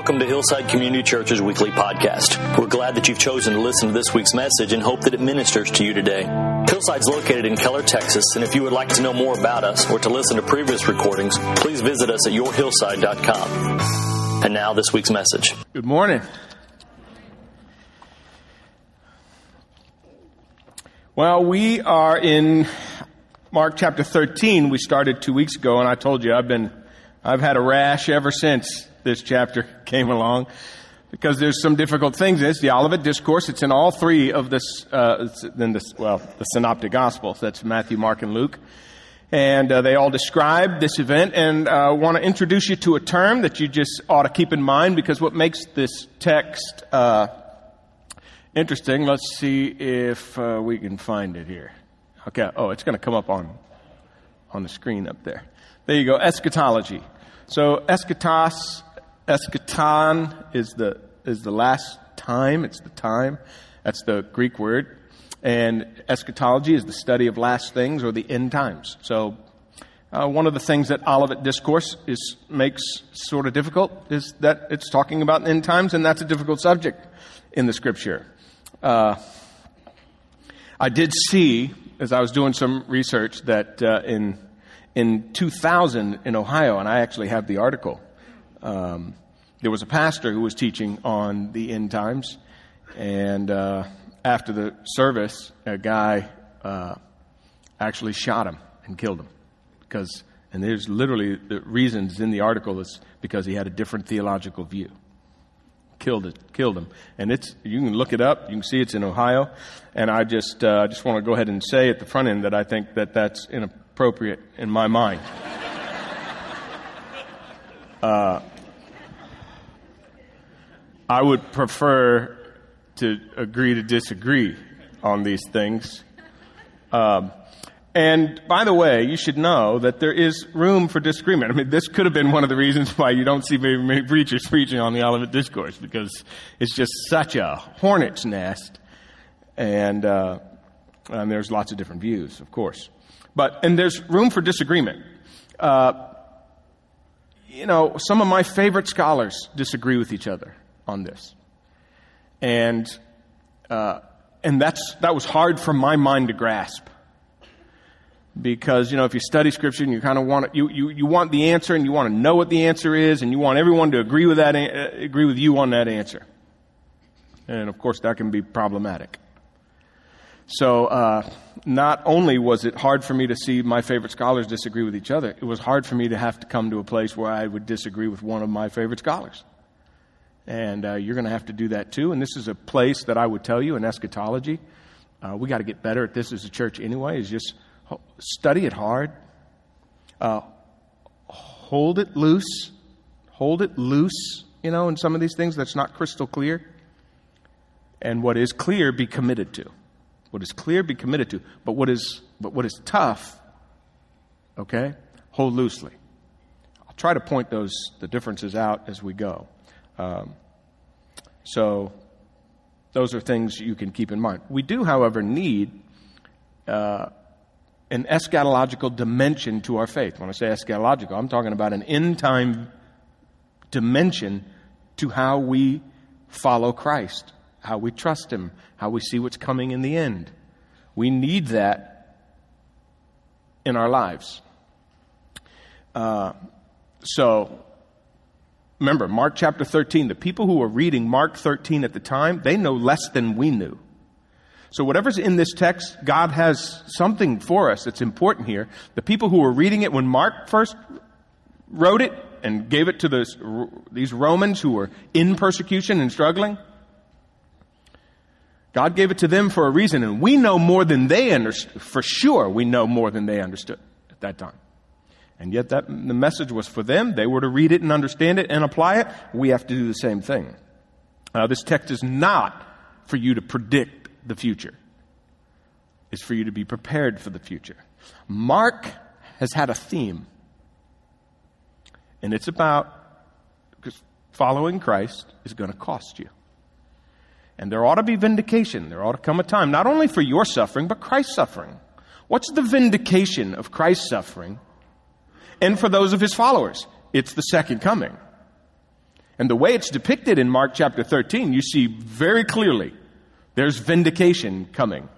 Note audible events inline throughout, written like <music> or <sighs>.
Welcome to Hillside Community Church's weekly podcast. We're glad that you've chosen to listen to this week's message and hope that it ministers to you today. Hillside's located in Keller, Texas, and if you would like to know more about us or to listen to previous recordings, please visit us at yourhillside.com. And now, this week's message. Good morning. Well, we are in Mark chapter 13. We started two weeks ago, and I told you I've been, I've had a rash ever since this chapter came along because there's some difficult things. It's the Olivet Discourse. It's in all three of this, uh, in well, the Synoptic Gospels. That's Matthew, Mark, and Luke. And uh, they all describe this event. And I uh, want to introduce you to a term that you just ought to keep in mind because what makes this text uh, interesting, let's see if uh, we can find it here. Okay. Oh, it's going to come up on, on the screen up there. There you go. Eschatology. So eschatos eschaton is the, is the last time. It's the time. That's the Greek word. And eschatology is the study of last things or the end times. So, uh, one of the things that Olivet Discourse is, makes sort of difficult is that it's talking about end times, and that's a difficult subject in the scripture. Uh, I did see, as I was doing some research, that uh, in in 2000 in Ohio, and I actually have the article. Um, there was a pastor who was teaching on the end times, and uh, after the service, a guy uh, actually shot him and killed him because, and there's literally the reasons in the article is because he had a different theological view. Killed it, killed him, and it's you can look it up. You can see it's in Ohio, and I just uh, just want to go ahead and say at the front end that I think that that's inappropriate in my mind. Uh, I would prefer to agree to disagree on these things. Um, and by the way, you should know that there is room for disagreement. I mean, this could have been one of the reasons why you don't see many, many preachers preaching on the Olivet Discourse, because it's just such a hornet's nest. And, uh, and there's lots of different views, of course. But, and there's room for disagreement. Uh, you know, some of my favorite scholars disagree with each other on this. And, uh, and that's, that was hard for my mind to grasp. Because, you know, if you study scripture and you kind of want, you, you, you want the answer and you want to know what the answer is and you want everyone to agree with that, uh, agree with you on that answer. And of course that can be problematic. So, uh, not only was it hard for me to see my favorite scholars disagree with each other, it was hard for me to have to come to a place where I would disagree with one of my favorite scholars. And uh, you're going to have to do that too. And this is a place that I would tell you in eschatology. Uh, we got to get better at this as a church anyway, is just study it hard. Uh, hold it loose. Hold it loose, you know, in some of these things that's not crystal clear. And what is clear, be committed to. What is clear, be committed to. But what is, but what is tough, okay, hold loosely. I'll try to point those, the differences out as we go. Um, so, those are things you can keep in mind. We do, however, need uh, an eschatological dimension to our faith. When I say eschatological, I'm talking about an end time dimension to how we follow Christ how we trust Him, how we see what's coming in the end. We need that in our lives. Uh, so, remember, Mark chapter 13, the people who were reading Mark 13 at the time, they know less than we knew. So, whatever's in this text, God has something for us that's important here. The people who were reading it when Mark first wrote it and gave it to these Romans who were in persecution and struggling, God gave it to them for a reason, and we know more than they understood. For sure, we know more than they understood at that time. And yet, that the message was for them. They were to read it and understand it and apply it. We have to do the same thing. Uh, this text is not for you to predict the future. It's for you to be prepared for the future. Mark has had a theme, and it's about because following Christ is going to cost you. And there ought to be vindication. There ought to come a time, not only for your suffering, but Christ's suffering. What's the vindication of Christ's suffering? And for those of his followers, it's the second coming. And the way it's depicted in Mark chapter 13, you see very clearly there's vindication coming.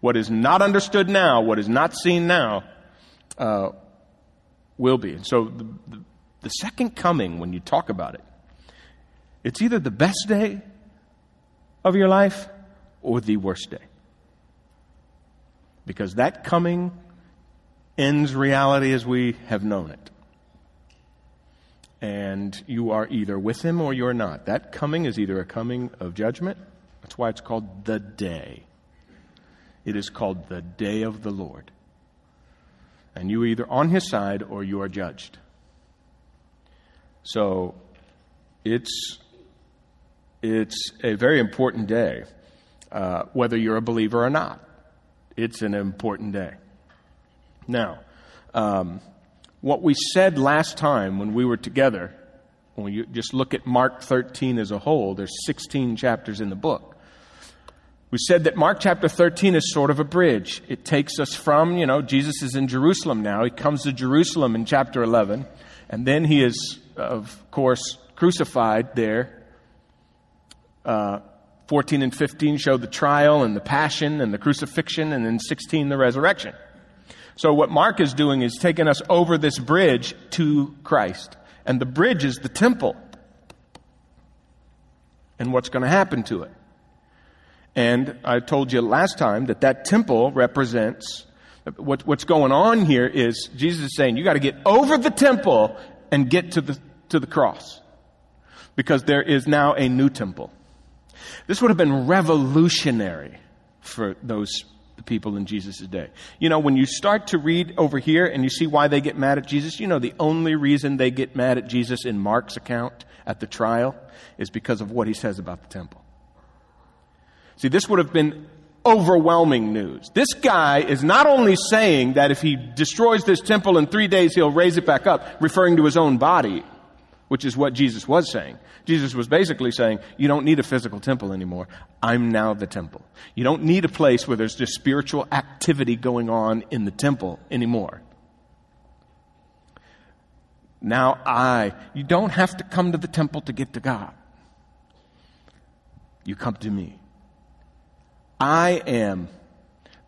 What is not understood now, what is not seen now, uh, will be. And so the, the, the second coming, when you talk about it, it's either the best day of your life or the worst day. Because that coming ends reality as we have known it. And you are either with him or you're not. That coming is either a coming of judgment. That's why it's called the day. It is called the day of the Lord. And you are either on his side or you are judged. So it's, it's a very important day, uh, whether you're a believer or not. It's an important day. Now, um, what we said last time when we were together, when you just look at Mark 13 as a whole, there's 16 chapters in the book. We said that Mark chapter 13 is sort of a bridge. It takes us from, you know, Jesus is in Jerusalem now. He comes to Jerusalem in chapter 11, and then he is, of course, crucified there. Uh, 14 and 15 show the trial and the passion and the crucifixion, and then 16, the resurrection. So what Mark is doing is taking us over this bridge to Christ. And the bridge is the temple. And what's going to happen to it. And I told you last time that that temple represents what, what's going on here is Jesus is saying you got to get over the temple and get to the, to the cross. Because there is now a new temple. This would have been revolutionary for those people in Jesus' day. You know, when you start to read over here and you see why they get mad at Jesus, you know, the only reason they get mad at Jesus in Mark's account at the trial is because of what he says about the temple. See, this would have been overwhelming news. This guy is not only saying that if he destroys this temple in three days, he'll raise it back up, referring to his own body, which is what Jesus was saying. Jesus was basically saying, you don't need a physical temple anymore. I'm now the temple. You don't need a place where there's just spiritual activity going on in the temple anymore. Now I, you don't have to come to the temple to get to God. You come to me. I am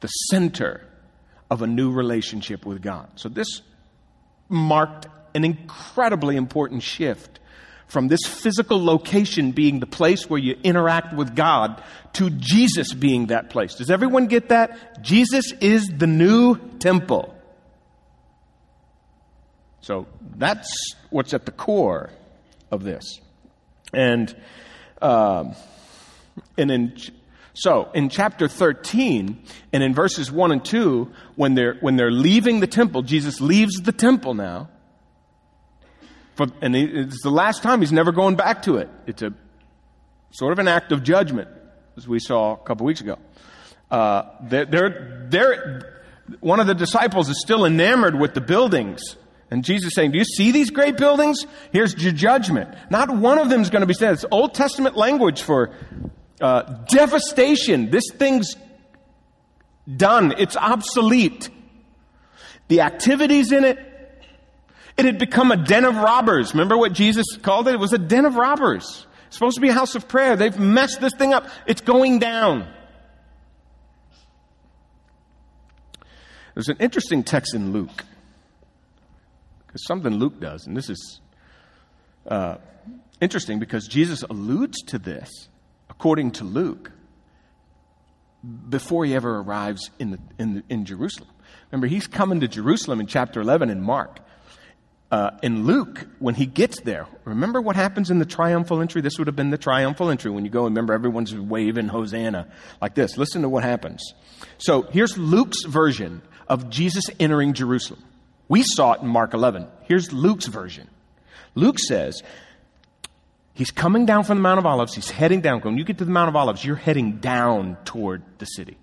the center of a new relationship with God. So this marked an incredibly important shift from this physical location being the place where you interact with God to Jesus being that place. Does everyone get that? Jesus is the new temple. So that's what's at the core of this. And, um, and in so, in chapter 13, and in verses 1 and 2, when they're, when they're leaving the temple, Jesus leaves the temple now. And it's the last time he's never going back to it. It's a sort of an act of judgment, as we saw a couple weeks ago. Uh, they're, they're, one of the disciples is still enamored with the buildings. And Jesus saying, Do you see these great buildings? Here's your judgment. Not one of them is going to be said. It's Old Testament language for uh, devastation. This thing's done. It's obsolete. The activities in it, it had become a den of robbers. Remember what Jesus called it? It was a den of robbers. It's supposed to be a house of prayer. They've messed this thing up. It's going down. There's an interesting text in Luke. Because something Luke does, and this is uh, interesting because Jesus alludes to this according to Luke, before he ever arrives in, the, in, the, in Jerusalem. Remember, he's coming to Jerusalem in chapter 11 in Mark. Uh, in Luke, when he gets there, remember what happens in the triumphal entry? This would have been the triumphal entry when you go and remember everyone's waving Hosanna like this. Listen to what happens. So here's Luke's version of Jesus entering Jerusalem. We saw it in Mark 11. Here's Luke's version. Luke says, He's coming down from the Mount of Olives. He's heading down. When you get to the Mount of Olives, you're heading down toward the city.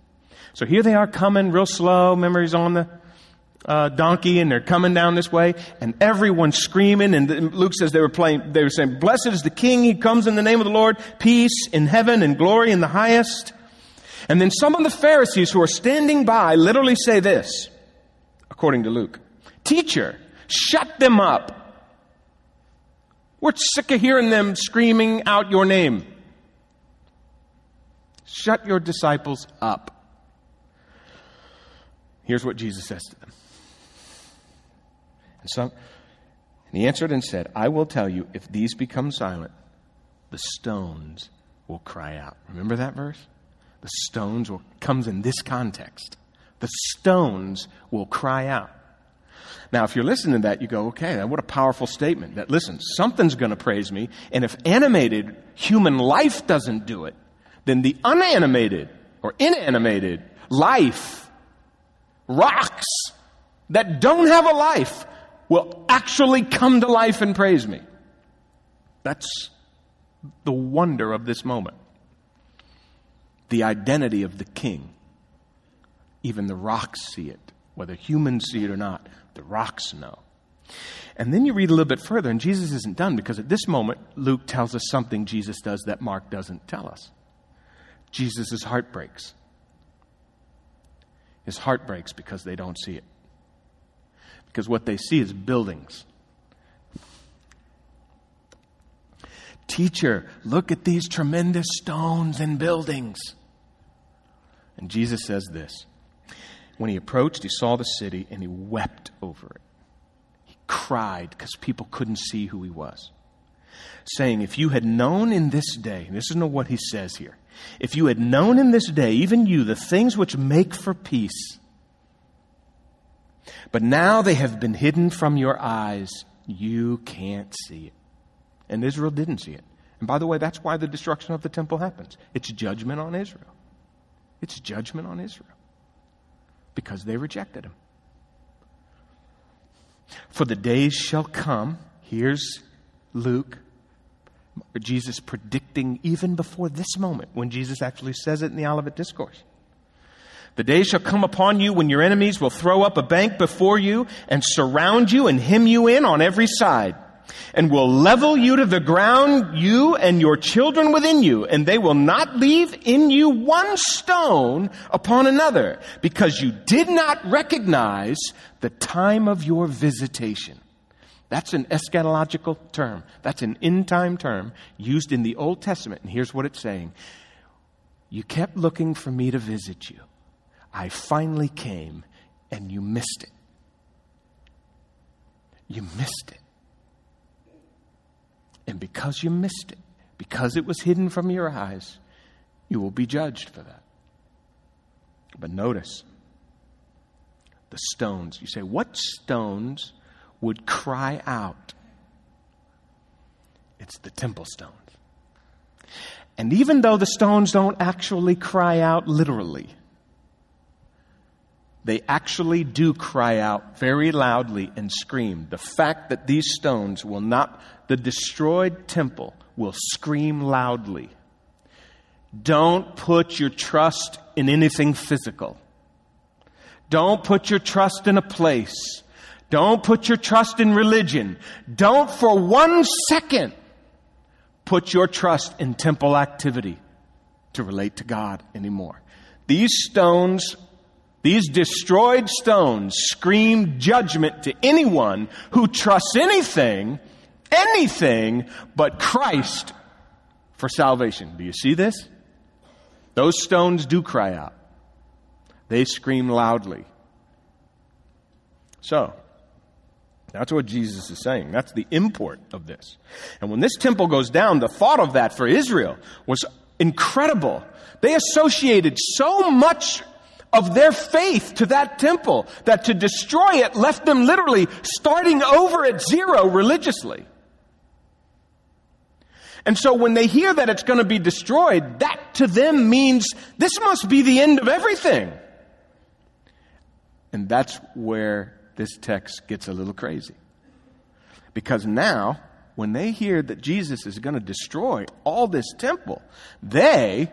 So here they are coming real slow. Remember, he's on the uh, donkey and they're coming down this way and everyone's screaming. And Luke says they were playing, they were saying, blessed is the king. He comes in the name of the Lord. Peace in heaven and glory in the highest. And then some of the Pharisees who are standing by literally say this, according to Luke. Teacher, shut them up. We're sick of hearing them screaming out your name. Shut your disciples up. Here's what Jesus says to them. And, so, and he answered and said, I will tell you, if these become silent, the stones will cry out. Remember that verse? The stones will comes in this context. The stones will cry out. Now, if you're listening to that, you go, okay, what a powerful statement. That, listen, something's going to praise me, and if animated human life doesn't do it, then the unanimated or inanimated life, rocks that don't have a life, will actually come to life and praise me. That's the wonder of this moment. The identity of the king. Even the rocks see it, whether humans see it or not. The rocks know. And then you read a little bit further, and Jesus isn't done because at this moment, Luke tells us something Jesus does that Mark doesn't tell us. Jesus' heart breaks. His heart breaks because they don't see it. Because what they see is buildings. Teacher, look at these tremendous stones and buildings. And Jesus says this when he approached, he saw the city and he wept over it. He cried because people couldn't see who he was. Saying, If you had known in this day, this is not what he says here, if you had known in this day, even you, the things which make for peace, but now they have been hidden from your eyes, you can't see it. And Israel didn't see it. And by the way, that's why the destruction of the temple happens. It's judgment on Israel. It's judgment on Israel because they rejected him. For the days shall come, here's Luke, Jesus predicting even before this moment, when Jesus actually says it in the Olivet Discourse. The day shall come upon you when your enemies will throw up a bank before you and surround you and hem you in on every side and will level you to the ground, you and your children within you, and they will not leave in you one stone upon another, because you did not recognize the time of your visitation. That's an eschatological term. That's an end time term used in the Old Testament. And here's what it's saying You kept looking for me to visit you. I finally came, and you missed it. You missed it. And because you missed it, because it was hidden from your eyes, you will be judged for that. But notice the stones. You say, what stones would cry out? It's the temple stones. And even though the stones don't actually cry out literally, they actually do cry out very loudly and scream. The fact that these stones will not, the destroyed temple will scream loudly. Don't put your trust in anything physical. Don't put your trust in a place. Don't put your trust in religion. Don't for one second put your trust in temple activity to relate to God anymore. These stones these destroyed stones scream judgment to anyone who trusts anything, anything but Christ for salvation. Do you see this? Those stones do cry out. They scream loudly. So, that's what Jesus is saying. That's the import of this. And when this temple goes down, the thought of that for Israel was incredible. They associated so much of their faith to that temple that to destroy it left them literally starting over at zero religiously. And so when they hear that it's going to be destroyed, that to them means this must be the end of everything. And that's where this text gets a little crazy. Because now, when they hear that Jesus is going to destroy all this temple, they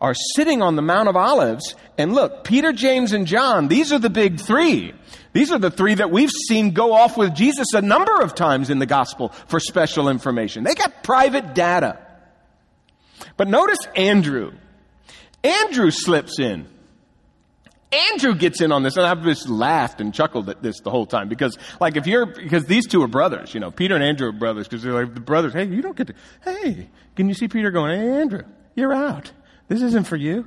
are sitting on the Mount of Olives. And look, Peter, James, and John, these are the big three. These are the three that we've seen go off with Jesus a number of times in the gospel for special information. They got private data. But notice Andrew. Andrew slips in. Andrew gets in on this, and I've just laughed and chuckled at this the whole time because, like, if you're because these two are brothers, you know, Peter and Andrew are brothers because they're like the brothers. Hey, you don't get to. Hey, can you see Peter going? Hey, Andrew, you're out. This isn't for you.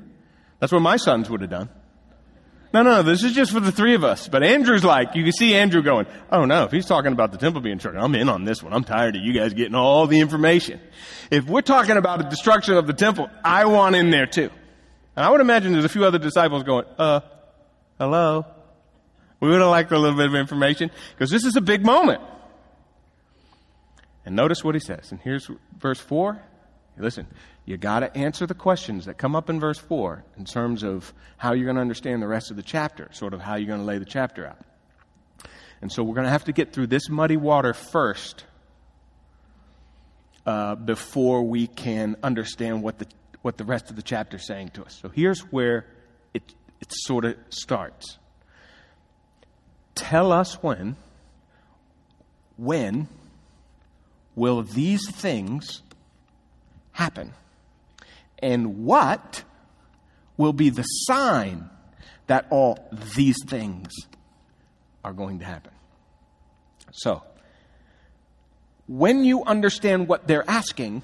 That's what my sons would have done. No, no, no, this is just for the three of us. But Andrew's like, you can see Andrew going, oh no, if he's talking about the temple being destroyed, I'm in on this one. I'm tired of you guys getting all the information. If we're talking about the destruction of the temple, I want in there too. And I would imagine there's a few other disciples going, uh, hello? We would have liked a little bit of information because this is a big moment. And notice what he says. And here's verse 4. Listen, you got to answer the questions that come up in verse 4 in terms of how you're going to understand the rest of the chapter, sort of how you're going to lay the chapter out. And so we're going to have to get through this muddy water first uh, before we can understand what the, what the rest of the chapter is saying to us. So here's where it, it sort of starts. Tell us when, when will these things happen? And what will be the sign that all these things are going to happen? So, when you understand what they're asking,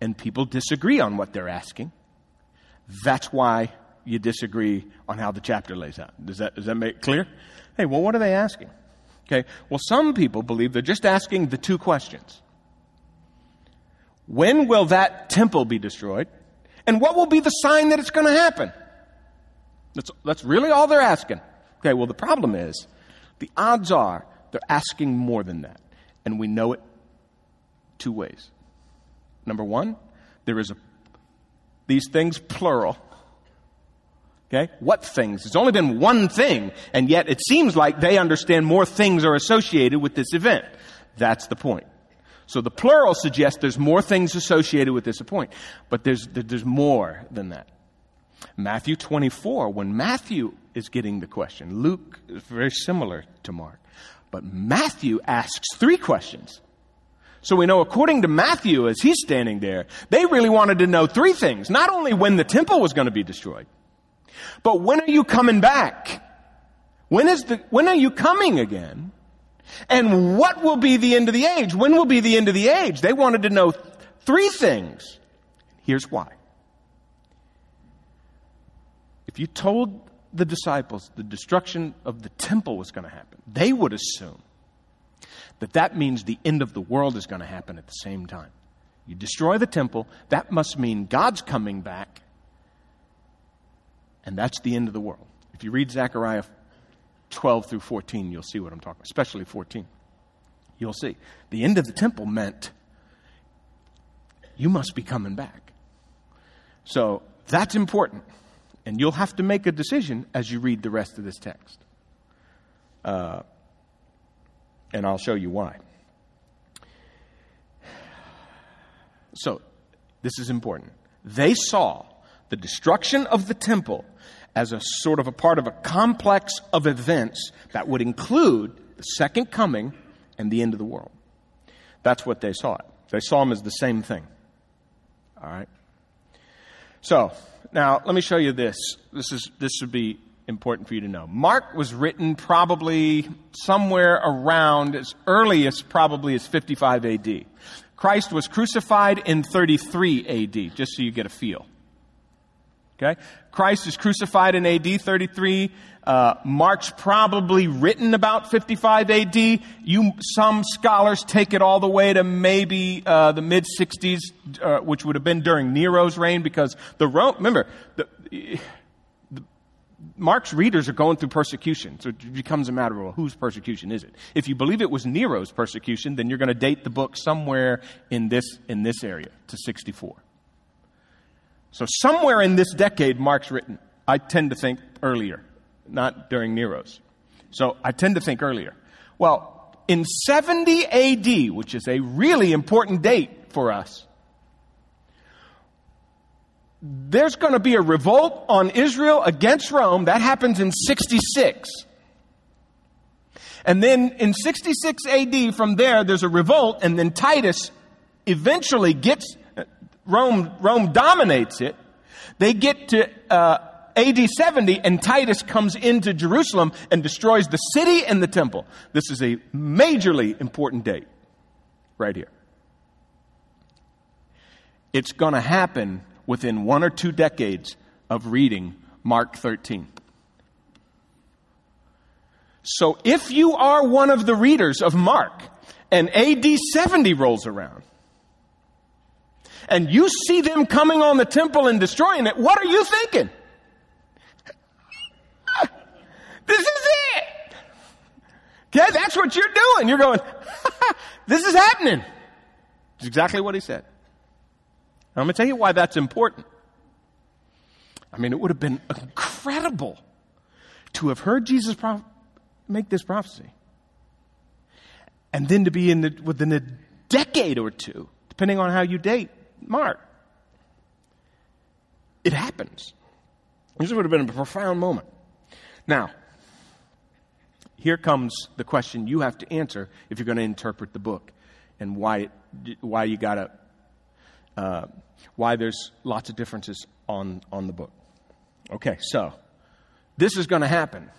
and people disagree on what they're asking, that's why you disagree on how the chapter lays out. Does that, does that make clear? Hey, well, what are they asking? Okay, well, some people believe they're just asking the two questions when will that temple be destroyed? And what will be the sign that it's going to happen? That's, that's really all they're asking. Okay, well, the problem is the odds are they're asking more than that. And we know it two ways. Number one, there is a, these things plural. Okay? What things? It's only been one thing, and yet it seems like they understand more things are associated with this event. That's the point. So the plural suggests there's more things associated with this point, but there's, there's more than that. Matthew 24, when Matthew is getting the question, Luke is very similar to Mark, but Matthew asks three questions. So we know according to Matthew, as he's standing there, they really wanted to know three things. Not only when the temple was going to be destroyed, but when are you coming back? When is the, when are you coming again? And what will be the end of the age? When will be the end of the age? They wanted to know three things. Here's why. If you told the disciples the destruction of the temple was going to happen, they would assume that that means the end of the world is going to happen at the same time. You destroy the temple, that must mean God's coming back, and that's the end of the world. If you read Zechariah 12 through 14, you'll see what I'm talking about, especially 14. You'll see. The end of the temple meant you must be coming back. So that's important. And you'll have to make a decision as you read the rest of this text. Uh, and I'll show you why. So, this is important. They saw the destruction of the temple as a sort of a part of a complex of events that would include the second coming and the end of the world. That's what they saw it. They saw them as the same thing. All right. So now let me show you this. This is this would be important for you to know. Mark was written probably somewhere around as early as probably as 55 AD. Christ was crucified in 33 AD, just so you get a feel. Okay? Christ is crucified in AD 33. Uh, Mark's probably written about 55 AD. You, some scholars take it all the way to maybe uh, the mid 60s, uh, which would have been during Nero's reign, because the Rome. Remember, the, the, Mark's readers are going through persecution, so it becomes a matter of well, whose persecution is it? If you believe it was Nero's persecution, then you're going to date the book somewhere in this in this area to 64. So somewhere in this decade, Mark's written. I tend to think earlier, not during Nero's. So I tend to think earlier. Well, in 70 AD, which is a really important date for us, there's going to be a revolt on Israel against Rome. That happens in 66. And then in 66 AD, from there, there's a revolt, and then Titus eventually gets Rome, Rome dominates it. They get to uh, AD 70, and Titus comes into Jerusalem and destroys the city and the temple. This is a majorly important date right here. It's going to happen within one or two decades of reading Mark 13. So if you are one of the readers of Mark and AD 70 rolls around, and you see them coming on the temple and destroying it, what are you thinking? <laughs> This is it. Okay, that's what you're doing. You're going, <laughs> this is happening. It's exactly what he said. I'm going to tell you why that's important. I mean, it would have been incredible to have heard Jesus prof- make this prophecy. And then to be in the, within a decade or two, depending on how you date Mark. It happens. This would have been a profound moment. Now, here comes the question you have to answer if you're going to interpret the book and why, it, why you got to, uh, why there's lots of differences on, on the book. Okay, so this is going to happen.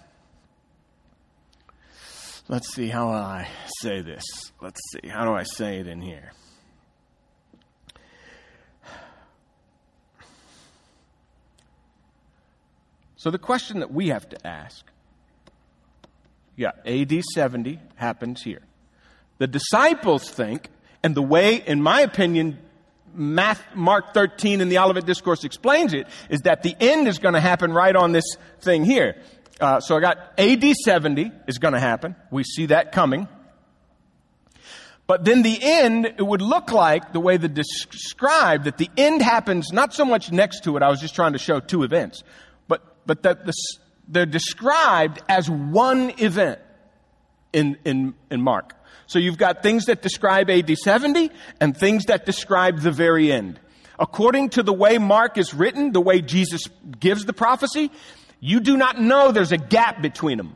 Let's see how I say this. Let's see. How do I say it in here? So the question that we have to ask yeah, AD 70 happens here. The disciples think, and the way, in my opinion, Mark 13 in the Olivet Discourse explains it, is that the end is going to happen right on this thing here. Uh, so I got AD 70 is going to happen. We see that coming. But then the end, it would look like the way the described that the end happens not so much next to it. I was just trying to show two events, but that the, they're described as one event in in in Mark. So you've got things that describe AD 70 and things that describe the very end. According to the way Mark is written, the way Jesus gives the prophecy, you do not know there's a gap between them.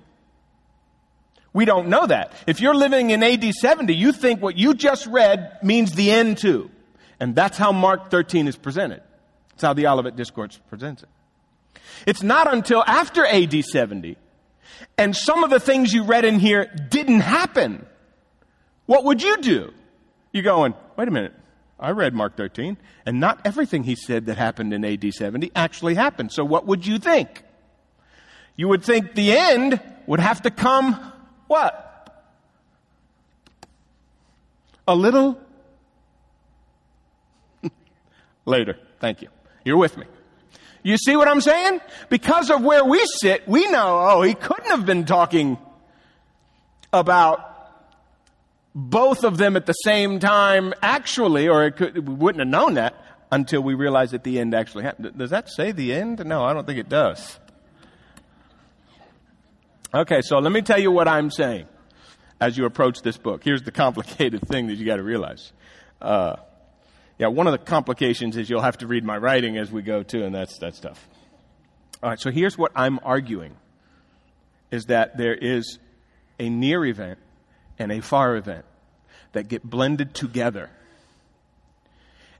We don't know that. If you're living in AD 70, you think what you just read means the end too. And that's how Mark 13 is presented. That's how the Olivet Discourse presents it. It's not until after AD 70, and some of the things you read in here didn't happen. What would you do? You're going, wait a minute. I read Mark 13, and not everything he said that happened in AD 70 actually happened. So what would you think? You would think the end would have to come what? A little <laughs> later. Thank you. You're with me. You see what I'm saying? Because of where we sit, we know, oh, he couldn't have been talking about both of them at the same time, actually, or could, we wouldn't have known that until we realized that the end actually happened. Does that say the end? No, I don't think it does. Okay, so let me tell you what I'm saying as you approach this book. Here's the <laughs> complicated thing that you got to realize. Uh, yeah, one of the complications is you'll have to read my writing as we go too, and that's that's tough. All right, so here's what I'm arguing: is that there is a near event and a far event that get blended together.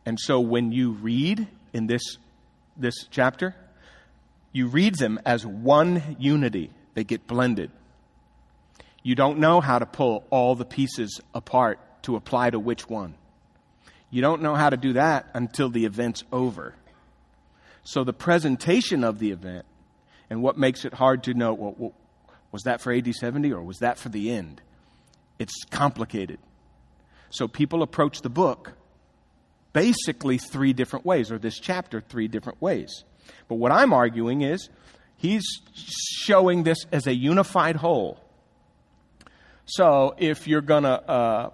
And so when you read in this this chapter, you read them as one unity they get blended. You don't know how to pull all the pieces apart to apply to which one. You don't know how to do that until the event's over. So the presentation of the event and what makes it hard to know, well, was that for AD 70 or was that for the end? It's complicated. So people approach the book basically three different ways, or this chapter three different ways. But what I'm arguing is He's showing this as a unified whole. So if you're going to uh,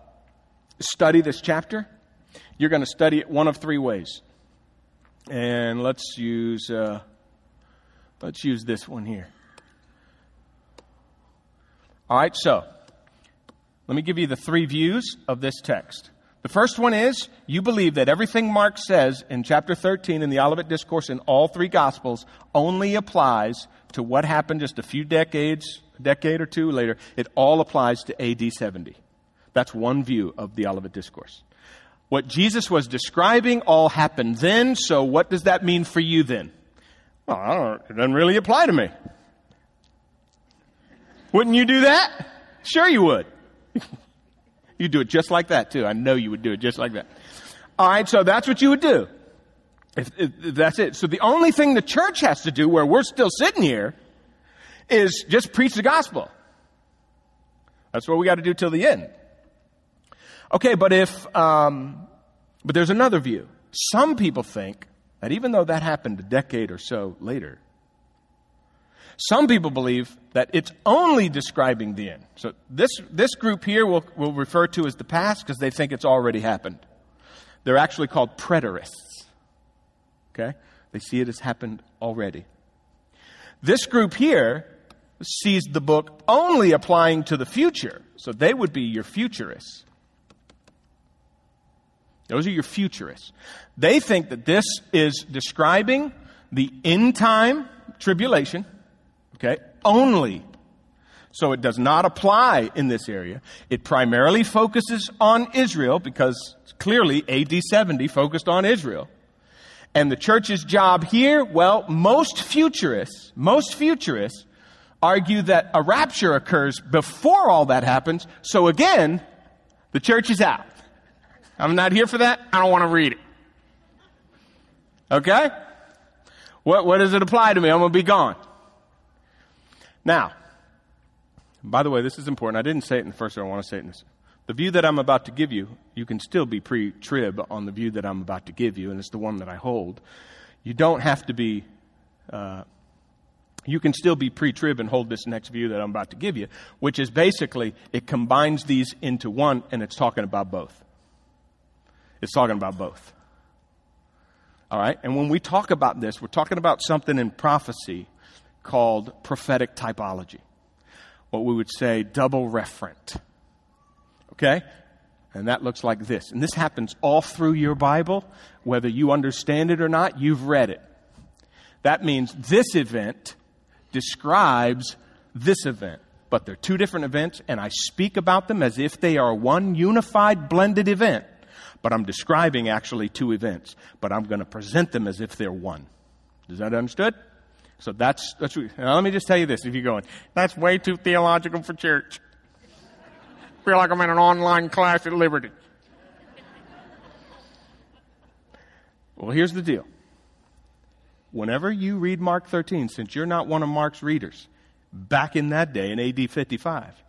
study this chapter, you're going to study it one of three ways. And let's use uh, let's use this one here. All right, so let me give you the three views of this text. The first one is you believe that everything Mark says in chapter 13 in the Olivet Discourse in all three Gospels only applies to what happened just a few decades, a decade or two later. It all applies to AD 70. That's one view of the Olivet Discourse. What Jesus was describing all happened then, so what does that mean for you then? Well, I don't, it doesn't really apply to me. Wouldn't you do that? Sure you would. <laughs> You'd do it just like that too. I know you would do it just like that. All right, so that's what you would do. If, if, if that's it. So the only thing the church has to do where we're still sitting here is just preach the gospel. That's what we got to do till the end. Okay, but if, um, but there's another view. Some people think that even though that happened a decade or so later, some people believe that it's only describing the end. So this, this group here we'll, we'll refer to as the past because they think it's already happened. They're actually called preterists. Okay? They see it as happened already. This group here sees the book only applying to the future. So they would be your futurists. Those are your futurists. They think that this is describing the end time tribulation, okay, only. So it does not apply in this area. It primarily focuses on Israel because clearly AD 70 focused on Israel. And the church's job here, well, most futurists, most futurists argue that a rapture occurs before all that happens. So again, the church is out. I'm not here for that. I don't want to read it. Okay? What, what does it apply to me? I'm going to be gone. Now, by the way, this is important. I didn't say it in the first, I want to say it in this. The view that I'm about to give you, you can still be pre trib on the view that I'm about to give you, and it's the one that I hold. You don't have to be, uh, you can still be pre trib and hold this next view that I'm about to give you, which is basically it combines these into one and it's talking about both. It's talking about both. All right? And when we talk about this, we're talking about something in prophecy called prophetic typology. What we would say double referent. Okay? And that looks like this. And this happens all through your Bible. Whether you understand it or not, you've read it. That means this event describes this event. But they're two different events, and I speak about them as if they are one unified, blended event. But I'm describing actually two events, but I'm going to present them as if they're one. Is that understood? So that's, that's now let me just tell you this if you're going, that's way too theological for church. <laughs> Feel like I'm in an online class at Liberty. Well, here's the deal. Whenever you read Mark 13, since you're not one of Mark's readers, back in that day in AD 55,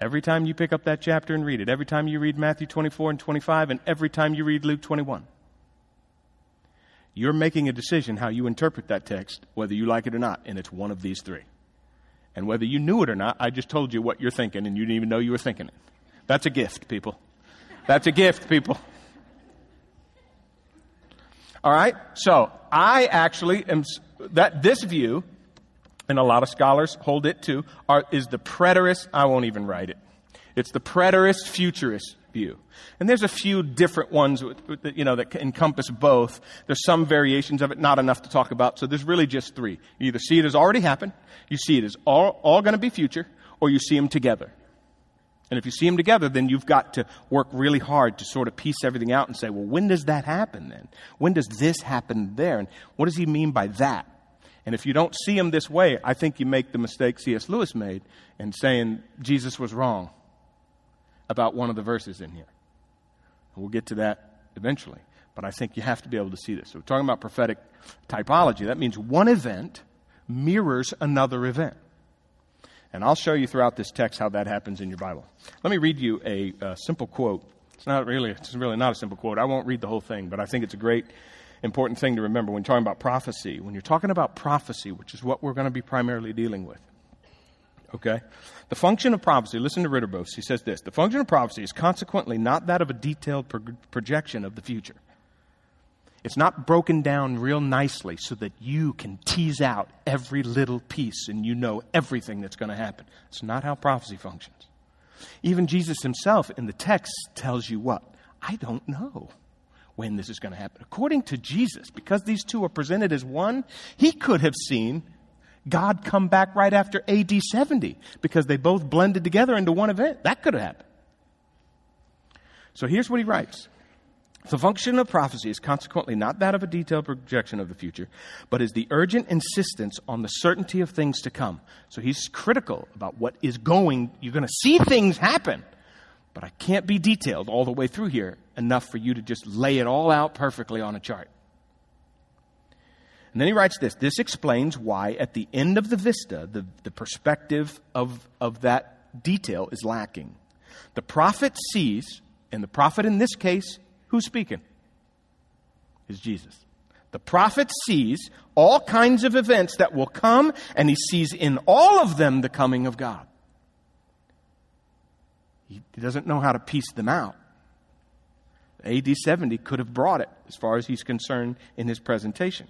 every time you pick up that chapter and read it, every time you read Matthew 24 and 25, and every time you read Luke 21, you're making a decision how you interpret that text, whether you like it or not, and it's one of these three. And whether you knew it or not, I just told you what you're thinking, and you didn't even know you were thinking it. That's a gift, people. That's a gift, people. All right? So, I actually am, that this view, and a lot of scholars hold it too, are, is the preterist, I won't even write it. It's the preterist futurist view. And there's a few different ones that, you know, that encompass both. There's some variations of it, not enough to talk about. So there's really just three. You either see it as already happened, you see it as all, all going to be future, or you see them together. And if you see them together, then you've got to work really hard to sort of piece everything out and say, well, when does that happen then? When does this happen there? And what does he mean by that? And if you don't see them this way, I think you make the mistake C.S. Lewis made in saying Jesus was wrong about one of the verses in here. We'll get to that eventually. But I think you have to be able to see this. So we're talking about prophetic typology. That means one event mirrors another event. And I'll show you throughout this text how that happens in your Bible. Let me read you a, a simple quote. It's not really, it's really not a simple quote. I won't read the whole thing, but I think it's a great, important thing to remember when talking about prophecy. When you're talking about prophecy, which is what we're going to be primarily dealing with. Okay? The function of prophecy, listen to Ridderbos. He says this The function of prophecy is consequently not that of a detailed pro- projection of the future. It's not broken down real nicely so that you can tease out every little piece and you know everything that's going to happen. It's not how prophecy functions. Even Jesus himself in the text tells you what? I don't know when this is going to happen. According to Jesus, because these two are presented as one, he could have seen God come back right after AD 70 because they both blended together into one event. That could have happened. So here's what he writes The function of prophecy is consequently not that of a detailed projection of the future, but is the urgent insistence on the certainty of things to come. So he's critical about what is going. You're going to see things happen, but I can't be detailed all the way through here enough for you to just lay it all out perfectly on a chart. And then he writes this this explains why, at the end of the vista, the, the perspective of, of that detail is lacking. The prophet sees, and the prophet in this case Who's speaking? Is Jesus. The prophet sees all kinds of events that will come, and he sees in all of them the coming of God. He doesn't know how to piece them out. AD 70 could have brought it, as far as he's concerned, in his presentation.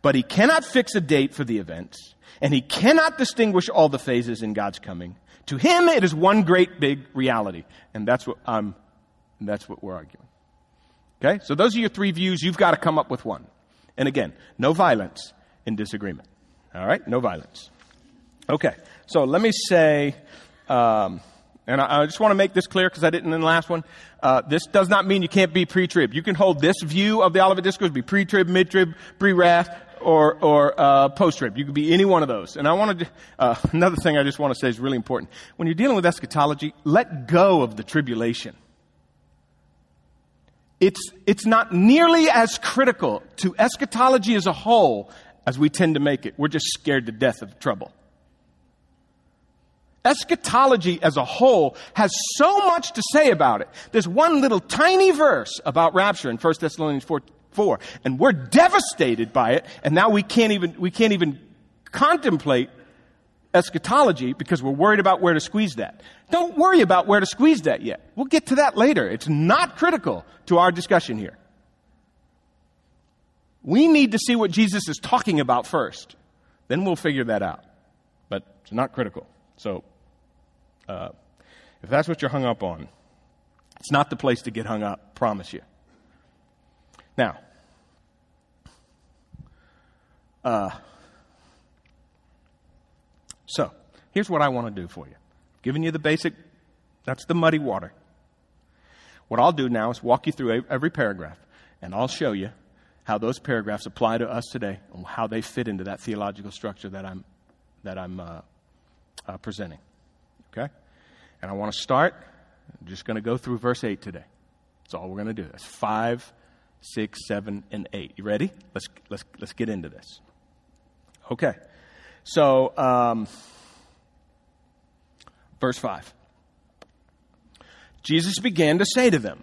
But he cannot fix a date for the events, and he cannot distinguish all the phases in God's coming. To him, it is one great big reality, and that's what, um, that's what we're arguing. Okay? So those are your three views. You've got to come up with one. And again, no violence in disagreement. All right? No violence. Okay. So let me say, um, and I, I, just want to make this clear because I didn't in the last one. Uh, this does not mean you can't be pre-trib. You can hold this view of the Olivet Discourse, be pre-trib, mid-trib, pre-wrath, or, or uh, post-trib. You could be any one of those. And I want to, uh, <laughs> another thing I just want to say is really important. When you're dealing with eschatology, let go of the tribulation it's, it's not nearly as critical to eschatology as a whole as we tend to make it. We're just scared to death of trouble. Eschatology as a whole has so much to say about it. There's one little tiny verse about rapture in 1 Thessalonians 4, 4 and we're devastated by it, and now we can't even, we can't even contemplate eschatology because we're worried about where to squeeze that. Don't worry about where to squeeze that yet. We'll get to that later. It's not critical to our discussion here. We need to see what Jesus is talking about first. Then we'll figure that out. But it's not critical. So, uh, if that's what you're hung up on, it's not the place to get hung up, promise you. Now, uh, so, here's what I want to do for you. I've given you the basic, that's the muddy water. What I'll do now is walk you through every paragraph, and I'll show you how those paragraphs apply to us today and how they fit into that theological structure that I'm, that I'm uh, uh, presenting. Okay? And I want to start, I'm just going to go through verse 8 today. That's all we're going to do. That's 5, 6, 7, and 8. You ready? Let's, let's, let's get into this. Okay. So, um, verse 5. Jesus began to say to them,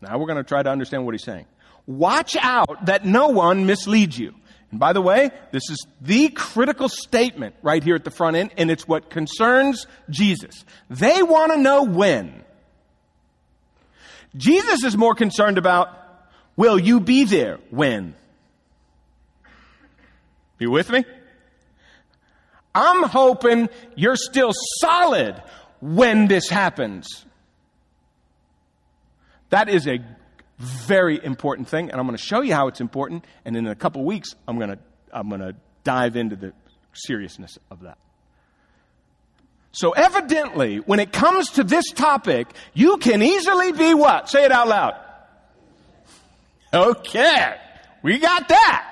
now we're going to try to understand what he's saying. Watch out that no one misleads you. And by the way, this is the critical statement right here at the front end, and it's what concerns Jesus. They want to know when. Jesus is more concerned about, will you be there when? You with me? I'm hoping you're still solid when this happens. That is a very important thing, and I'm going to show you how it's important. And in a couple weeks, I'm going to I'm going to dive into the seriousness of that. So evidently, when it comes to this topic, you can easily be what? Say it out loud. Okay, we got that.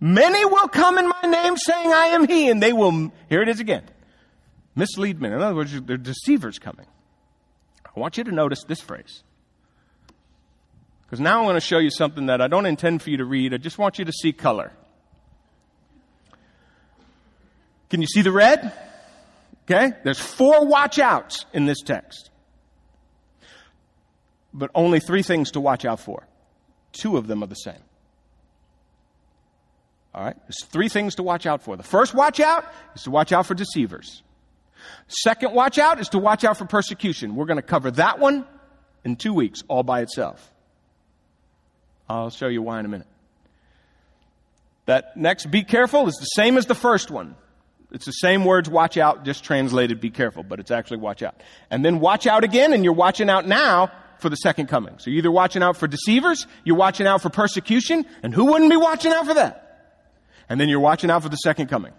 Many will come in my name saying, I am he, and they will, here it is again, mislead men. In other words, they're deceivers coming. I want you to notice this phrase. Because now I'm going to show you something that I don't intend for you to read. I just want you to see color. Can you see the red? Okay? There's four watch outs in this text. But only three things to watch out for. Two of them are the same. All right? There's three things to watch out for. The first watch out is to watch out for deceivers. Second watch out is to watch out for persecution. We're going to cover that one in two weeks all by itself. I'll show you why in a minute. That next be careful is the same as the first one. It's the same words watch out, just translated be careful, but it's actually watch out. And then watch out again, and you're watching out now for the second coming. So you're either watching out for deceivers, you're watching out for persecution, and who wouldn't be watching out for that? and then you're watching out for the second coming.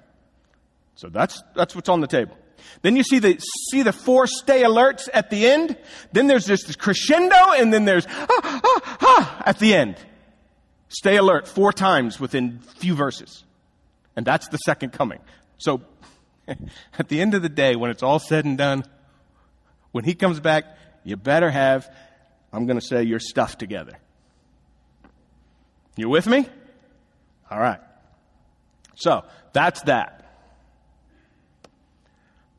So that's, that's what's on the table. Then you see the, see the four stay alerts at the end. Then there's this crescendo and then there's ah, ah, ah, at the end. Stay alert four times within few verses. And that's the second coming. So <laughs> at the end of the day, when it's all said and done, when he comes back, you better have, I'm going to say, your stuff together. You with me? All right. So that's that.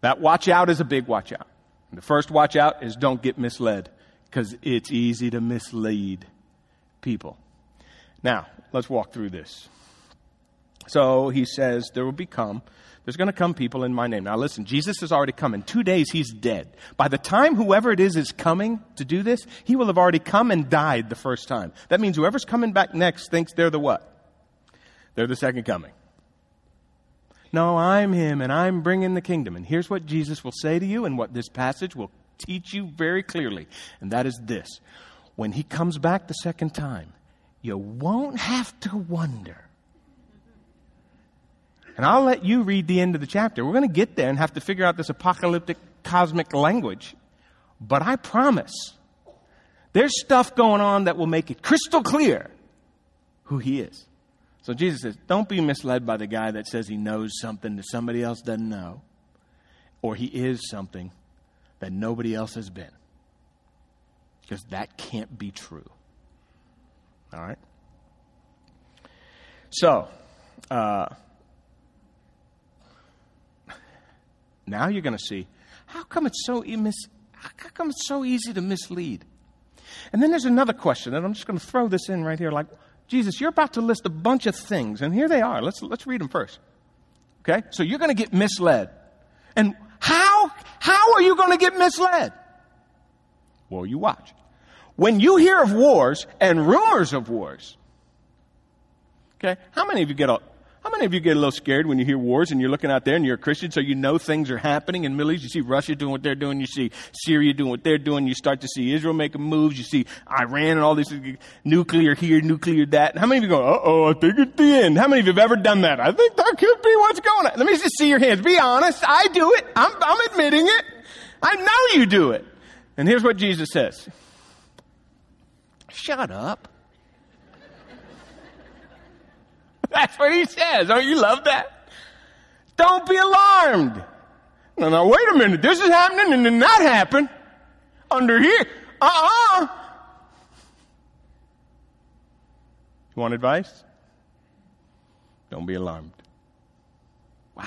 That watch out is a big watch out. The first watch out is don't get misled because it's easy to mislead people. Now, let's walk through this. So he says, There will become, there's going to come people in my name. Now listen, Jesus has already come. In two days, he's dead. By the time whoever it is is coming to do this, he will have already come and died the first time. That means whoever's coming back next thinks they're the what? They're the second coming. No, I'm him and I'm bringing the kingdom. And here's what Jesus will say to you and what this passage will teach you very clearly. And that is this. When he comes back the second time, you won't have to wonder. And I'll let you read the end of the chapter. We're going to get there and have to figure out this apocalyptic cosmic language. But I promise, there's stuff going on that will make it crystal clear who he is. So Jesus says, don't be misled by the guy that says he knows something that somebody else doesn't know, or he is something that nobody else has been. Because that can't be true. All right? So, uh, now you're going to see how come it's so mis- how come it's so easy to mislead? And then there's another question, and I'm just going to throw this in right here like, Jesus, you're about to list a bunch of things, and here they are. Let's, let's read them first. Okay? So you're going to get misled. And how, how are you going to get misled? Well, you watch. When you hear of wars and rumors of wars, okay, how many of you get many of you get a little scared when you hear wars and you're looking out there and you're a Christian, so you know things are happening in the Middle East? You see Russia doing what they're doing. You see Syria doing what they're doing. You start to see Israel making moves. You see Iran and all this nuclear here, nuclear that. How many of you go, uh oh, I think it's the end? How many of you have ever done that? I think that could be what's going on. Let me just see your hands. Be honest. I do it. I'm, I'm admitting it. I know you do it. And here's what Jesus says. Shut up. That's what he says. Don't you love that? Don't be alarmed. No, now wait a minute. This is happening and then that happened. Under here. Uh-uh. You want advice? Don't be alarmed. Wow.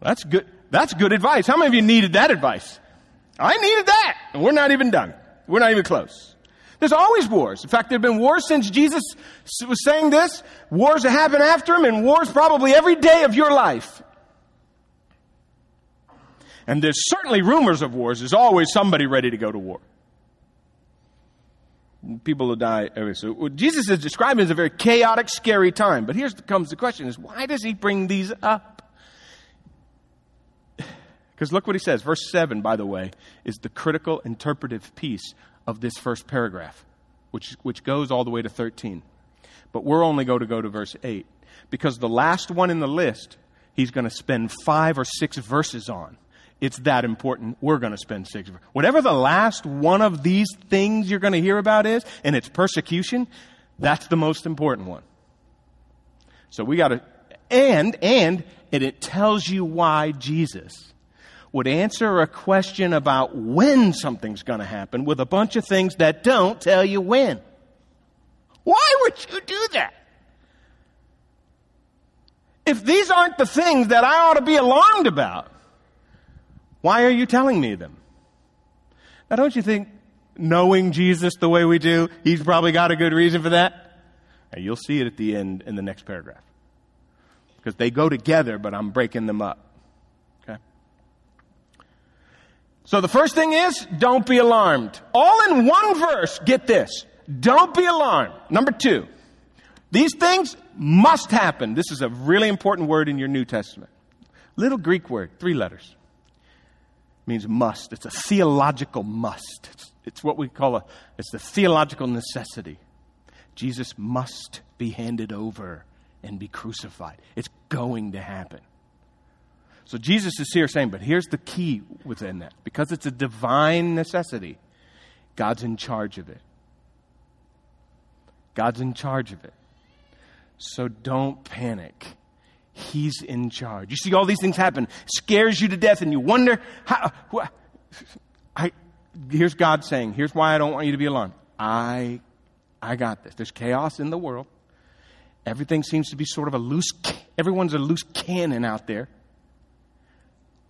That's good. That's good advice. How many of you needed that advice? I needed that. And we're not even done. We're not even close. There's always wars. In fact, there have been wars since Jesus was saying this. Wars that happen after him, and wars probably every day of your life. And there's certainly rumors of wars. There's always somebody ready to go to war. People will die. So what Jesus is describing as a very chaotic, scary time. But here comes the question: Is why does he bring these up? <sighs> Because look what he says. Verse 7, by the way, is the critical interpretive piece of this first paragraph, which, which goes all the way to 13. But we're only going to go to verse 8 because the last one in the list, he's going to spend five or six verses on. It's that important. We're going to spend six. Whatever the last one of these things you're going to hear about is, and it's persecution, that's the most important one. So we got to, and, and, and it tells you why Jesus would answer a question about when something's going to happen with a bunch of things that don't tell you when. Why would you do that? If these aren't the things that I ought to be alarmed about, why are you telling me them? Now, don't you think knowing Jesus the way we do, he's probably got a good reason for that? And you'll see it at the end in the next paragraph. Because they go together, but I'm breaking them up. So the first thing is, don't be alarmed. All in one verse, get this. Don't be alarmed. Number two, these things must happen. This is a really important word in your New Testament. Little Greek word, three letters. means must. It's a theological must. It's, it's what we call a, it's the theological necessity. Jesus must be handed over and be crucified. It's going to happen. So Jesus is here saying, but here's the key within that. Because it's a divine necessity, God's in charge of it. God's in charge of it. So don't panic. He's in charge. You see all these things happen, scares you to death, and you wonder how. I, here's God saying, here's why I don't want you to be alarmed. I, I got this. There's chaos in the world. Everything seems to be sort of a loose, everyone's a loose cannon out there.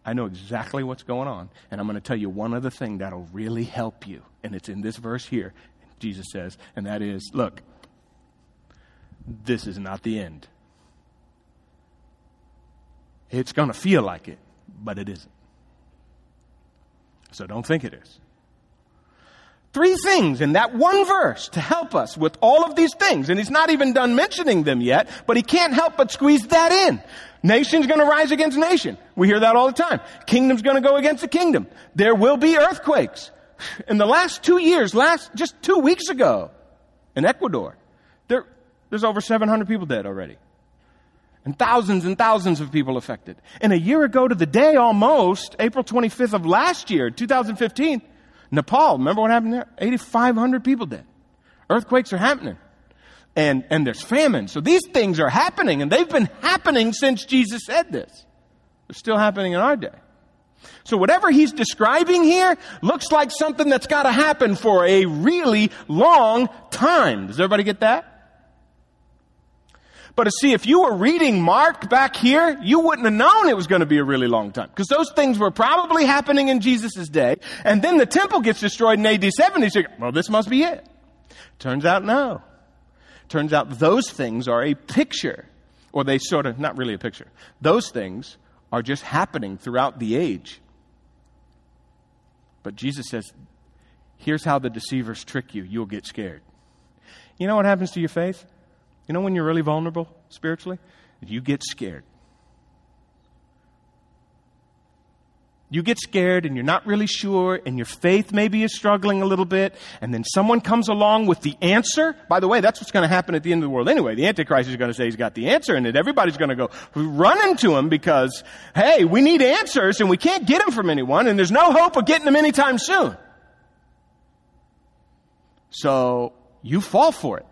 I know exactly what's going on. And I'm going to tell you one other thing that'll really help you. And it's in this verse here, Jesus says, and that is look, this is not the end. It's going to feel like it, but it isn't. So don't think it is. Three things in that one verse to help us with all of these things. And he's not even done mentioning them yet, but he can't help but squeeze that in. Nation's gonna rise against nation. We hear that all the time. Kingdom's gonna go against the kingdom. There will be earthquakes. <laughs> In the last two years, last, just two weeks ago, in Ecuador, there, there's over 700 people dead already. And thousands and thousands of people affected. And a year ago to the day almost, April 25th of last year, 2015, Nepal, remember what happened there? 8,500 people dead. Earthquakes are happening. And, and there's famine. So these things are happening, and they've been happening since Jesus said this. They're still happening in our day. So whatever he's describing here looks like something that's got to happen for a really long time. Does everybody get that? But to see, if you were reading Mark back here, you wouldn't have known it was going to be a really long time. Because those things were probably happening in Jesus' day. And then the temple gets destroyed in AD 70. So well, this must be it. Turns out no. Turns out those things are a picture. Or they sort of, not really a picture. Those things are just happening throughout the age. But Jesus says, here's how the deceivers trick you. You'll get scared. You know what happens to your faith? You know when you're really vulnerable spiritually? You get scared. You get scared and you're not really sure, and your faith maybe is struggling a little bit, and then someone comes along with the answer. By the way, that's what's going to happen at the end of the world anyway. The Antichrist is going to say he's got the answer, and then everybody's going to go run into him because, hey, we need answers, and we can't get them from anyone, and there's no hope of getting them anytime soon. So you fall for it.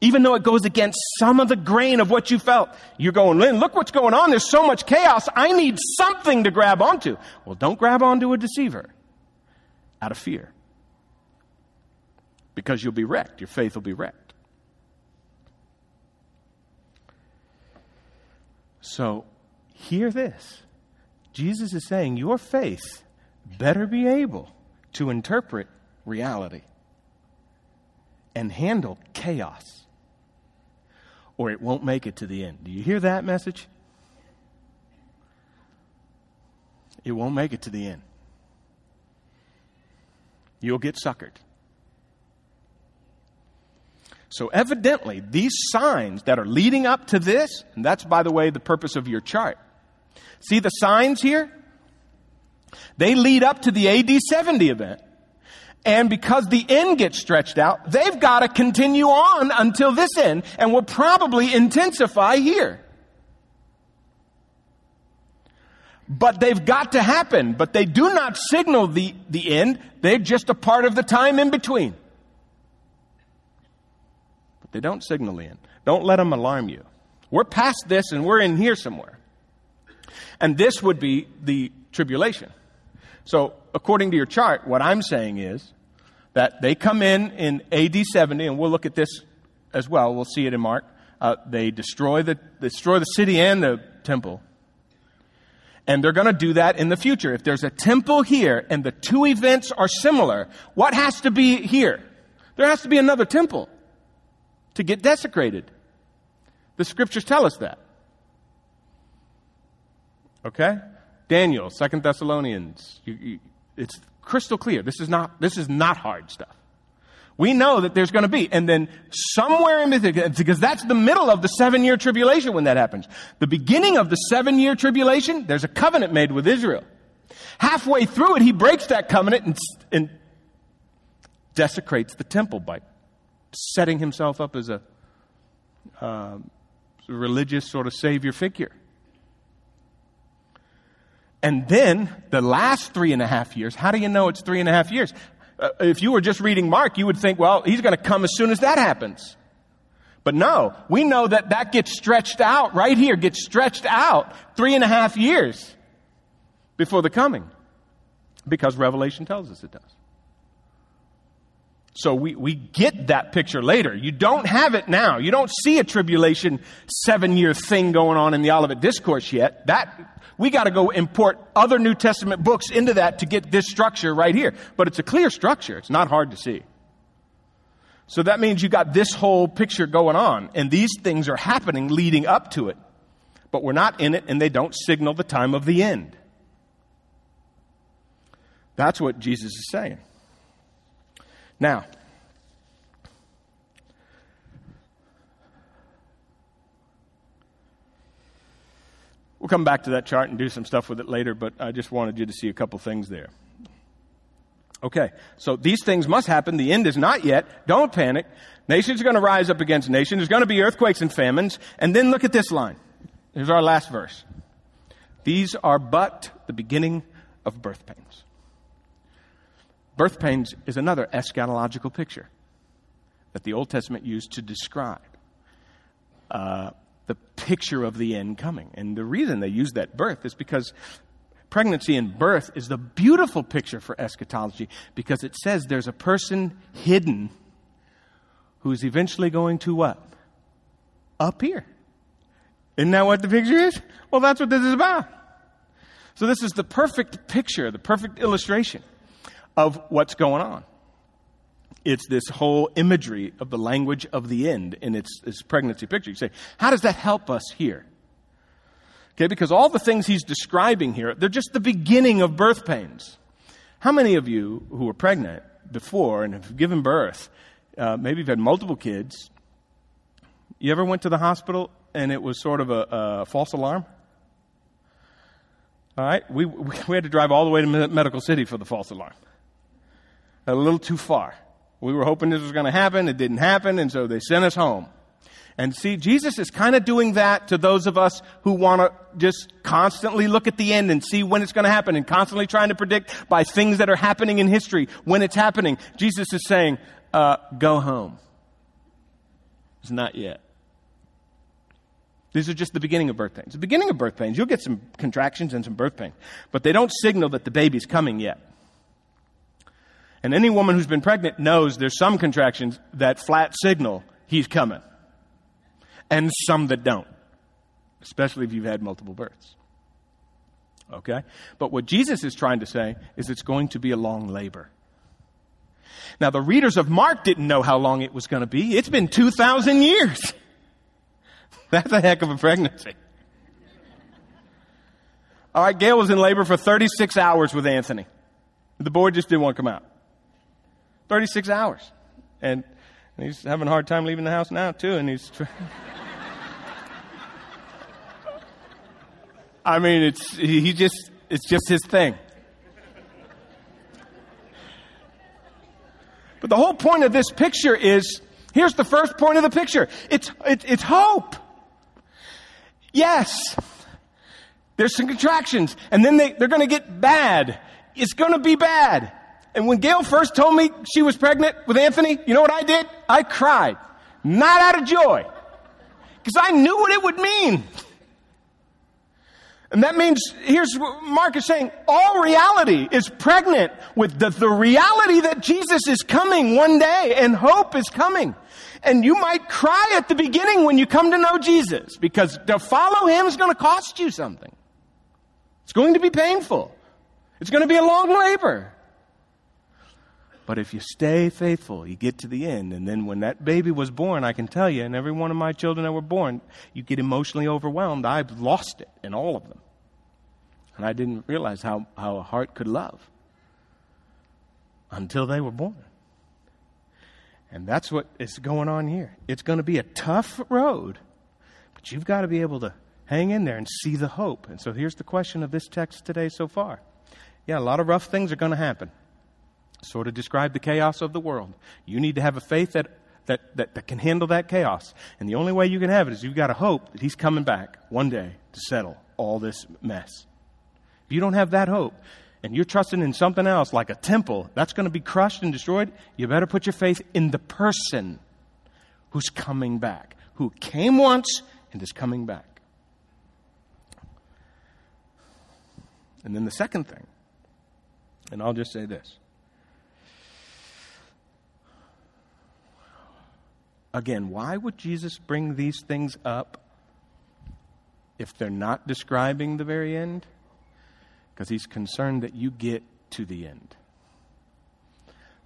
Even though it goes against some of the grain of what you felt. You're going, Lynn, look what's going on. There's so much chaos. I need something to grab onto. Well, don't grab onto a deceiver out of fear. Because you'll be wrecked. Your faith will be wrecked. So, hear this. Jesus is saying your faith better be able to interpret reality and handle chaos or it won't make it to the end. Do you hear that message? It won't make it to the end. You'll get suckered. So, evidently, these signs that are leading up to this, and that's, by the way, the purpose of your chart. See the signs here? They lead up to the AD 70 event. And because the end gets stretched out, they've got to continue on until this end and will probably intensify here. But they've got to happen, but they do not signal the, the end. They're just a part of the time in between. But they don't signal the end. Don't let them alarm you. We're past this and we're in here somewhere. And this would be the tribulation. So, according to your chart, what I'm saying is that they come in in AD 70, and we'll look at this as well. We'll see it in Mark. Uh, they destroy the, destroy the city and the temple. And they're going to do that in the future. If there's a temple here and the two events are similar, what has to be here? There has to be another temple to get desecrated. The scriptures tell us that. Okay? Daniel, Second Thessalonians. You, you, it's crystal clear. This is not, this is not hard stuff. We know that there's going to be, and then somewhere in because that's the middle of the seven year tribulation when that happens. The beginning of the seven year tribulation, there's a covenant made with Israel. Halfway through it, he breaks that covenant and, and desecrates the temple by setting himself up as a uh, religious sort of savior figure. And then the last three and a half years, how do you know it's three and a half years? Uh, if you were just reading Mark, you would think, well, he's going to come as soon as that happens. But no, we know that that gets stretched out right here, gets stretched out three and a half years before the coming. Because Revelation tells us it does. So we, we get that picture later. You don't have it now. You don't see a tribulation seven year thing going on in the Olivet Discourse yet. That, we gotta go import other New Testament books into that to get this structure right here. But it's a clear structure. It's not hard to see. So that means you got this whole picture going on, and these things are happening leading up to it. But we're not in it, and they don't signal the time of the end. That's what Jesus is saying. Now, we'll come back to that chart and do some stuff with it later, but I just wanted you to see a couple things there. Okay, so these things must happen. The end is not yet. Don't panic. Nations are going to rise up against nations. There's going to be earthquakes and famines. And then look at this line. Here's our last verse. These are but the beginning of birth pains. Birth pains is another eschatological picture that the Old Testament used to describe uh, the picture of the end coming. And the reason they use that birth is because pregnancy and birth is the beautiful picture for eschatology because it says there's a person hidden who's eventually going to what? Appear. Isn't that what the picture is? Well, that's what this is about. So, this is the perfect picture, the perfect illustration of what's going on. It's this whole imagery of the language of the end in its, its pregnancy picture. You say, how does that help us here? Okay, because all the things he's describing here, they're just the beginning of birth pains. How many of you who were pregnant before and have given birth, uh, maybe you've had multiple kids, you ever went to the hospital and it was sort of a, a false alarm? All right, we, <laughs> we had to drive all the way to Medical City for the false alarm a little too far. We were hoping this was going to happen. It didn't happen, and so they sent us home. And see, Jesus is kind of doing that to those of us who want to just constantly look at the end and see when it's going to happen and constantly trying to predict by things that are happening in history when it's happening. Jesus is saying, uh, go home. It's not yet. These are just the beginning of birth pains. The beginning of birth pains, you'll get some contractions and some birth pain, but they don't signal that the baby's coming yet. And any woman who's been pregnant knows there's some contractions that flat signal he's coming, and some that don't, especially if you've had multiple births. Okay? But what Jesus is trying to say is it's going to be a long labor. Now, the readers of Mark didn't know how long it was going to be. It's been 2,000 years. <laughs> That's a heck of a pregnancy. All right, Gail was in labor for 36 hours with Anthony. The boy just didn't want to come out. 36 hours. And he's having a hard time leaving the house now, too. And he's. <laughs> I mean, it's, he just, it's just his thing. But the whole point of this picture is here's the first point of the picture it's, it, it's hope. Yes, there's some contractions, and then they, they're going to get bad. It's going to be bad. And when Gail first told me she was pregnant with Anthony, you know what I did? I cried. Not out of joy. Because I knew what it would mean. And that means, here's what Mark is saying, all reality is pregnant with the, the reality that Jesus is coming one day and hope is coming. And you might cry at the beginning when you come to know Jesus because to follow him is going to cost you something. It's going to be painful. It's going to be a long labor. But if you stay faithful, you get to the end. And then when that baby was born, I can tell you, and every one of my children that were born, you get emotionally overwhelmed. I've lost it in all of them. And I didn't realize how, how a heart could love until they were born. And that's what is going on here. It's going to be a tough road, but you've got to be able to hang in there and see the hope. And so here's the question of this text today so far. Yeah, a lot of rough things are going to happen sort of describe the chaos of the world. You need to have a faith that, that, that, that, can handle that chaos. And the only way you can have it is you've got to hope that He's coming back one day to settle all this mess. If you don't have that hope, and you're trusting in something else like a temple that's going to be crushed and destroyed, you better put your faith in the person who's coming back, who came once and is coming back. And then the second thing, and I'll just say this. Again, why would Jesus bring these things up if they're not describing the very end? Because he's concerned that you get to the end.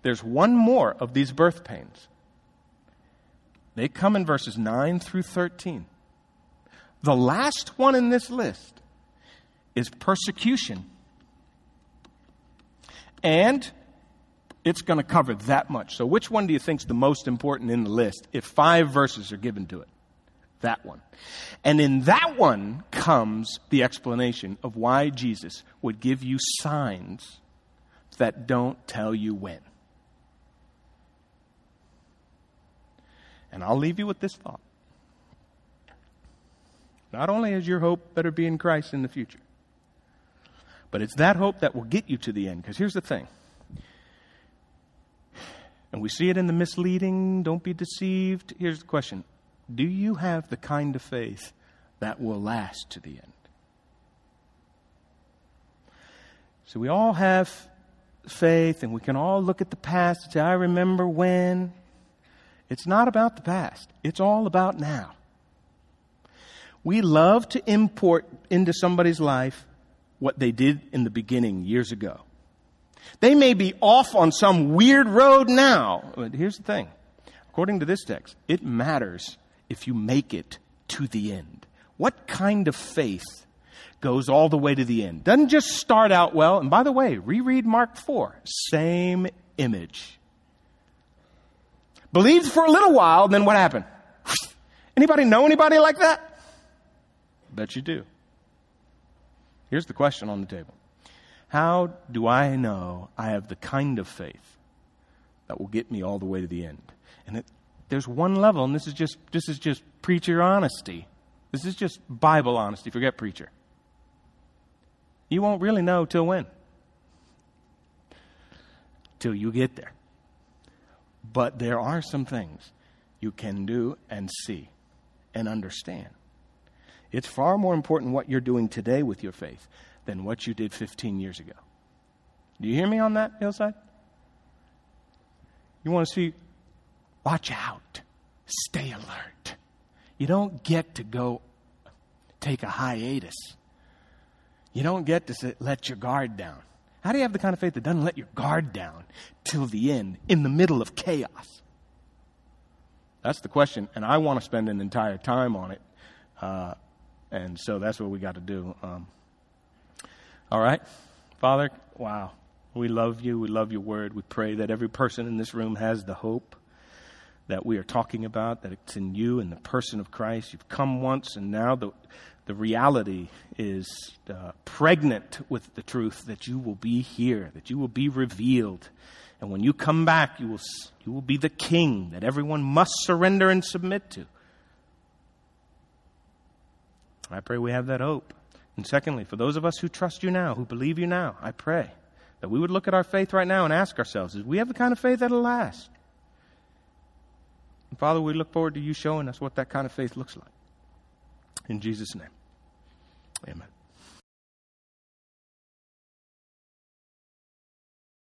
There's one more of these birth pains. They come in verses 9 through 13. The last one in this list is persecution. And it's going to cover that much. So, which one do you think is the most important in the list if five verses are given to it? That one. And in that one comes the explanation of why Jesus would give you signs that don't tell you when. And I'll leave you with this thought. Not only is your hope better be in Christ in the future, but it's that hope that will get you to the end. Because here's the thing. And we see it in the misleading, don't be deceived. Here's the question Do you have the kind of faith that will last to the end? So we all have faith, and we can all look at the past and say, I remember when. It's not about the past, it's all about now. We love to import into somebody's life what they did in the beginning years ago. They may be off on some weird road now, but here's the thing. According to this text, it matters if you make it to the end. What kind of faith goes all the way to the end? Doesn't just start out well. And by the way, reread Mark 4. Same image. Believed for a little while, then what happened? <sniffs> Anybody know anybody like that? Bet you do. Here's the question on the table How do I know I have the kind of faith that will get me all the way to the end? And it, there's one level, and this is just this is just preacher honesty. This is just Bible honesty. Forget preacher. You won't really know till when? Till you get there. But there are some things you can do and see and understand. It's far more important what you're doing today with your faith than what you did 15 years ago. Do you hear me on that, Hillside? You want to see, watch out, stay alert. You don't get to go take a hiatus. You don't get to sit, let your guard down. How do you have the kind of faith that doesn't let your guard down till the end, in the middle of chaos? That's the question, and I want to spend an entire time on it. Uh, and so that's what we got to do. Um, all right? Father, wow. We love you. We love your word. We pray that every person in this room has the hope that we are talking about, that it's in you and the person of Christ. You've come once, and now the, the reality is uh, pregnant with the truth that you will be here, that you will be revealed. And when you come back, you will, you will be the king that everyone must surrender and submit to. I pray we have that hope. And secondly, for those of us who trust you now, who believe you now, I pray that we would look at our faith right now and ask ourselves, is we have the kind of faith that'll last? And Father, we look forward to you showing us what that kind of faith looks like. In Jesus' name, amen.